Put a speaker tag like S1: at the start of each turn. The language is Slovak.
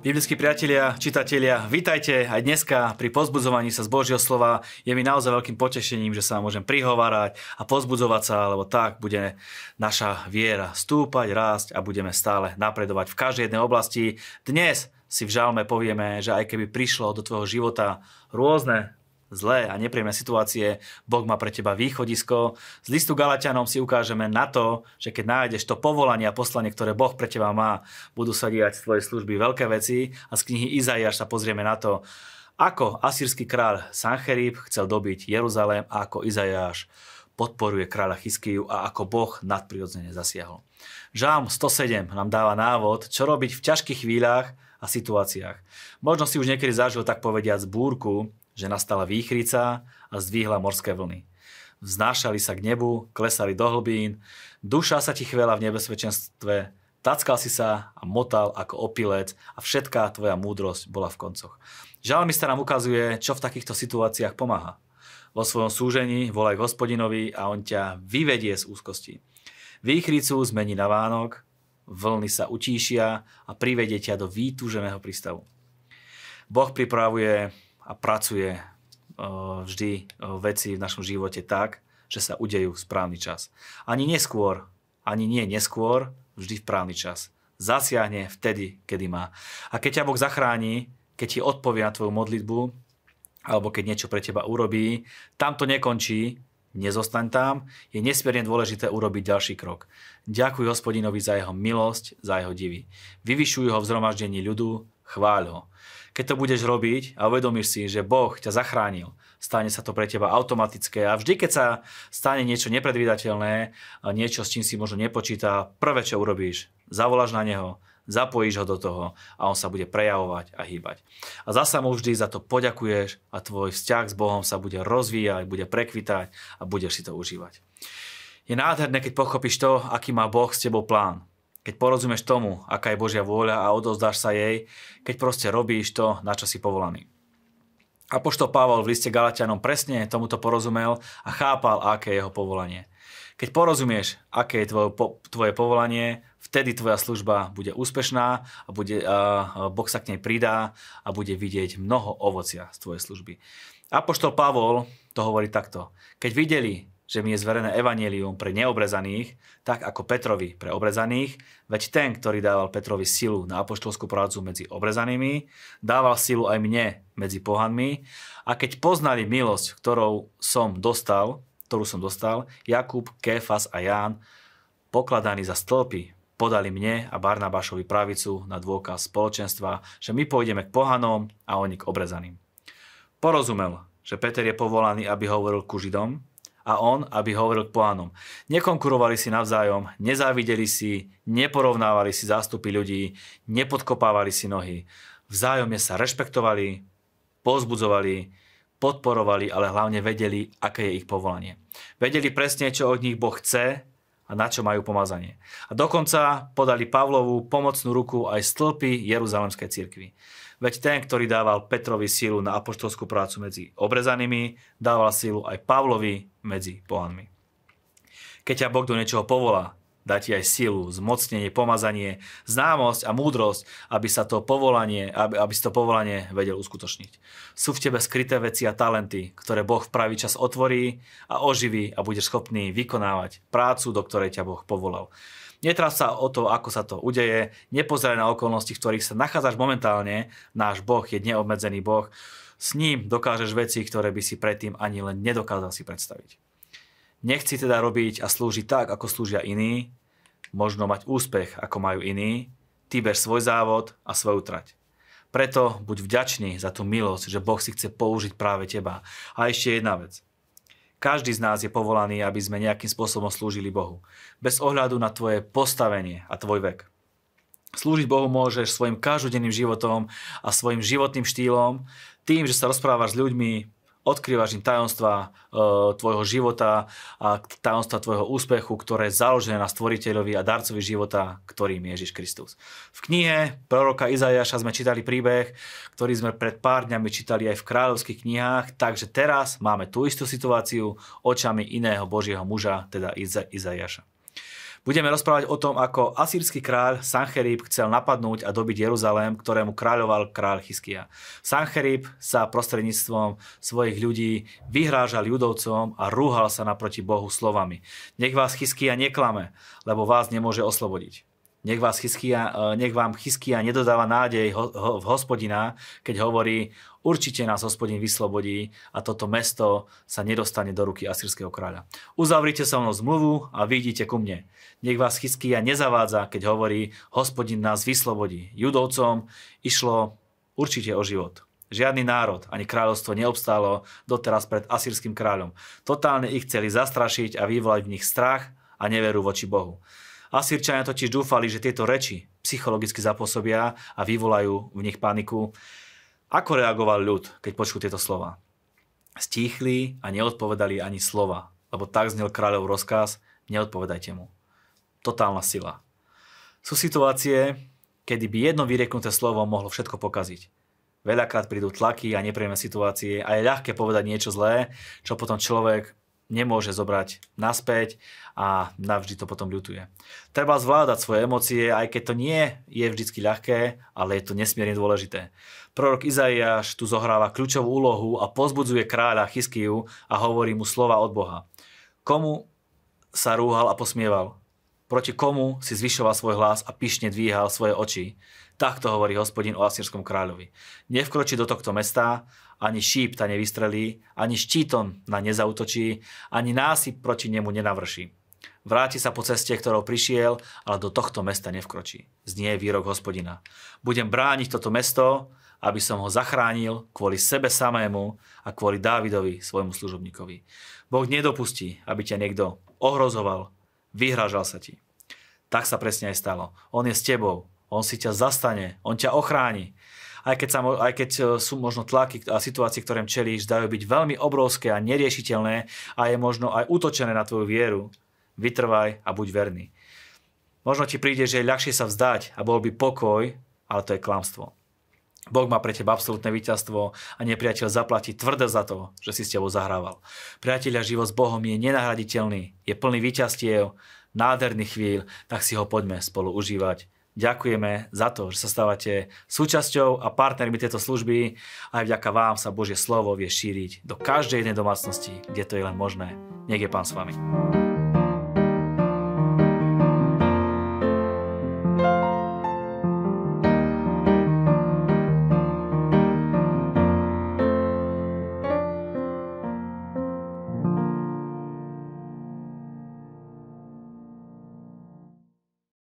S1: Biblickí priatelia, čitatelia, vítajte aj dneska pri pozbudzovaní sa z Božieho slova. Je mi naozaj veľkým potešením, že sa môžem prihovárať a pozbudzovať sa, lebo tak bude naša viera stúpať, rásť a budeme stále napredovať v každej jednej oblasti. Dnes si v žalme povieme, že aj keby prišlo do tvojho života rôzne zlé a nepríjemné situácie, Boh má pre teba východisko. Z listu Galatianom si ukážeme na to, že keď nájdeš to povolanie a poslanie, ktoré Boh pre teba má, budú sa diať z tvojej služby veľké veci a z knihy Izaiáš sa pozrieme na to, ako asýrsky kráľ Sancherib chcel dobiť Jeruzalém a ako Izaiáš podporuje kráľa Chyskiju a ako Boh nadprirodzene zasiahol. Žám 107 nám dáva návod, čo robiť v ťažkých chvíľach a situáciách. Možno si už niekedy zažil tak povediať búrku, že nastala výchrica a zdvihla morské vlny. Vznášali sa k nebu, klesali do hlbín, duša sa ti chvela v nebezpečenstve, tackal si sa a motal ako opilec a všetká tvoja múdrosť bola v koncoch. Žalmista nám ukazuje, čo v takýchto situáciách pomáha. Vo svojom súžení volaj hospodinovi a on ťa vyvedie z úzkosti. Výchricu zmení na Vánok, vlny sa utíšia a privedie ťa do výtúženého prístavu. Boh pripravuje a pracuje vždy veci v našom živote tak, že sa udejú v správny čas. Ani neskôr, ani nie neskôr, vždy v správny čas. Zasiahne vtedy, kedy má. A keď ťa Boh zachráni, keď ti odpovie na tvoju modlitbu, alebo keď niečo pre teba urobí, tam to nekončí, nezostaň tam, je nesmierne dôležité urobiť ďalší krok. Ďakuj hospodinovi za jeho milosť, za jeho divy. Vyvyšuj ho v zhromaždení ľudu, chváľ ho. Keď to budeš robiť a uvedomíš si, že Boh ťa zachránil, stane sa to pre teba automatické a vždy, keď sa stane niečo nepredvídateľné, niečo, s čím si možno nepočíta, prvé, čo urobíš, zavoláš na neho, zapojíš ho do toho a on sa bude prejavovať a hýbať. A zasa mu vždy za to poďakuješ a tvoj vzťah s Bohom sa bude rozvíjať, bude prekvitať a budeš si to užívať. Je nádherné, keď pochopíš to, aký má Boh s tebou plán keď porozumieš tomu, aká je Božia vôľa a odozdáš sa jej, keď proste robíš to, na čo si povolaný. Apoštol Pavol v liste Galatianom presne tomuto porozumel a chápal, aké je jeho povolanie. Keď porozumieš, aké je tvoje, po, tvoje povolanie, vtedy tvoja služba bude úspešná a, bude, a Boh sa k nej pridá a bude vidieť mnoho ovocia z tvojej služby. Apoštol Pavol to hovorí takto. Keď videli, že mi je zverené evanelium pre neobrezaných, tak ako Petrovi pre obrezaných, veď ten, ktorý dával Petrovi silu na apoštolskú prácu medzi obrezanými, dával silu aj mne medzi pohanmi a keď poznali milosť, ktorou som dostal, ktorú som dostal, Jakub, Kéfas a Ján, pokladaní za stĺpy, podali mne a Barnabášovi pravicu na dôkaz spoločenstva, že my pôjdeme k pohanom a oni k obrezaným. Porozumel, že Peter je povolaný, aby hovoril ku Židom, a on, aby hovoril k pohanom. Nekonkurovali si navzájom, nezávideli si, neporovnávali si zástupy ľudí, nepodkopávali si nohy. Vzájomne sa rešpektovali, pozbudzovali, podporovali, ale hlavne vedeli, aké je ich povolanie. Vedeli presne, čo od nich Boh chce a na čo majú pomazanie. A dokonca podali Pavlovu pomocnú ruku aj stĺpy Jeruzalemskej cirkvi. Veď ten, ktorý dával Petrovi sílu na apoštolskú prácu medzi obrezanými, dával sílu aj Pavlovi medzi pohanmi. Keď ťa Boh do niečoho povolá, dá ti aj silu, zmocnenie, pomazanie, známosť a múdrosť, aby sa to povolanie, aby, aby si to povolanie vedel uskutočniť. Sú v tebe skryté veci a talenty, ktoré Boh v pravý čas otvorí a oživí a budeš schopný vykonávať prácu, do ktorej ťa Boh povolal. Netrás sa o to, ako sa to udeje, nepozeraj na okolnosti, v ktorých sa nachádzaš momentálne. Náš Boh je neobmedzený Boh. S ním dokážeš veci, ktoré by si predtým ani len nedokázal si predstaviť. Nechci teda robiť a slúžiť tak, ako slúžia iní, možno mať úspech, ako majú iní, ty ber svoj závod a svoju trať. Preto buď vďačný za tú milosť, že Boh si chce použiť práve teba. A ešte jedna vec. Každý z nás je povolaný, aby sme nejakým spôsobom slúžili Bohu. Bez ohľadu na tvoje postavenie a tvoj vek. Slúžiť Bohu môžeš svojim každodenným životom a svojim životným štýlom, tým, že sa rozprávaš s ľuďmi, odkrývaš im tajomstva e, tvojho života a tajomstva tvojho úspechu, ktoré je založené na stvoriteľovi a darcovi života, ktorým je Ježiš Kristus. V knihe proroka Izajaša sme čítali príbeh, ktorý sme pred pár dňami čítali aj v kráľovských knihách, takže teraz máme tú istú situáciu očami iného Božieho muža, teda Iza, Izajaša. Budeme rozprávať o tom, ako asýrsky kráľ Sancherib chcel napadnúť a dobiť Jeruzalém, ktorému kráľoval kráľ Chyskia. Sancherib sa prostredníctvom svojich ľudí vyhrážal judovcom a rúhal sa naproti Bohu slovami. Nech vás Chyskia neklame, lebo vás nemôže oslobodiť. Nech, vás Chyskia, e, nech vám Chyskia nedodáva nádej v hospodina, keď hovorí, určite nás hospodin vyslobodí a toto mesto sa nedostane do ruky asýrskeho kráľa. Uzavrite so mnou zmluvu a vidíte ku mne. Nech vás Chyskia nezavádza, keď hovorí, hospodin nás vyslobodí. Judovcom išlo určite o život. Žiadny národ ani kráľovstvo neobstálo doteraz pred asýrským kráľom. Totálne ich chceli zastrašiť a vyvolať v nich strach a neveru voči Bohu. Asýrčania totiž dúfali, že tieto reči psychologicky zapôsobia a vyvolajú v nich paniku. Ako reagoval ľud, keď počul tieto slova? Stíchli a neodpovedali ani slova, lebo tak znel kráľov rozkaz, neodpovedajte mu. Totálna sila. Sú situácie, kedy by jedno vyrieknuté slovo mohlo všetko pokaziť. Veľakrát prídu tlaky a nepríjemné situácie a je ľahké povedať niečo zlé, čo potom človek nemôže zobrať naspäť a navždy to potom ľutuje. Treba zvládať svoje emócie, aj keď to nie je vždy ľahké, ale je to nesmierne dôležité. Prorok Izaiáš tu zohráva kľúčovú úlohu a pozbudzuje kráľa Chyskiu a hovorí mu slova od Boha. Komu sa rúhal a posmieval? Proti komu si zvyšoval svoj hlas a pyšne dvíhal svoje oči? Takto hovorí hospodin o asýrskom kráľovi. Nevkročí do tohto mesta, ani šíp ta nevystrelí, ani štítom na nezautočí, ani násyp proti nemu nenavrší. Vráti sa po ceste, ktorou prišiel, ale do tohto mesta nevkročí. Znie výrok hospodina. Budem brániť toto mesto, aby som ho zachránil kvôli sebe samému a kvôli Dávidovi, svojmu služobníkovi. Boh nedopustí, aby ťa niekto ohrozoval, vyhražal sa ti. Tak sa presne aj stalo. On je s tebou, on si ťa zastane, on ťa ochráni. Aj keď, sa, aj keď e, sú možno tlaky a situácie, ktorým čelíš, dajú byť veľmi obrovské a neriešiteľné a je možno aj útočené na tvoju vieru, vytrvaj a buď verný. Možno ti príde, že je ľahšie sa vzdať a bol by pokoj, ale to je klamstvo. Boh má pre teba absolútne víťazstvo a nepriateľ zaplatí tvrdo za to, že si s tebou zahrával. Priateľa život s Bohom je nenahraditeľný, je plný víťazstiev, nádherný chvíľ, tak si ho poďme spolu užívať Ďakujeme za to, že sa stávate súčasťou a partnermi tejto služby. Aj vďaka vám sa Božie slovo vie šíriť do každej jednej domácnosti, kde to je len možné. Nech je Pán s vami.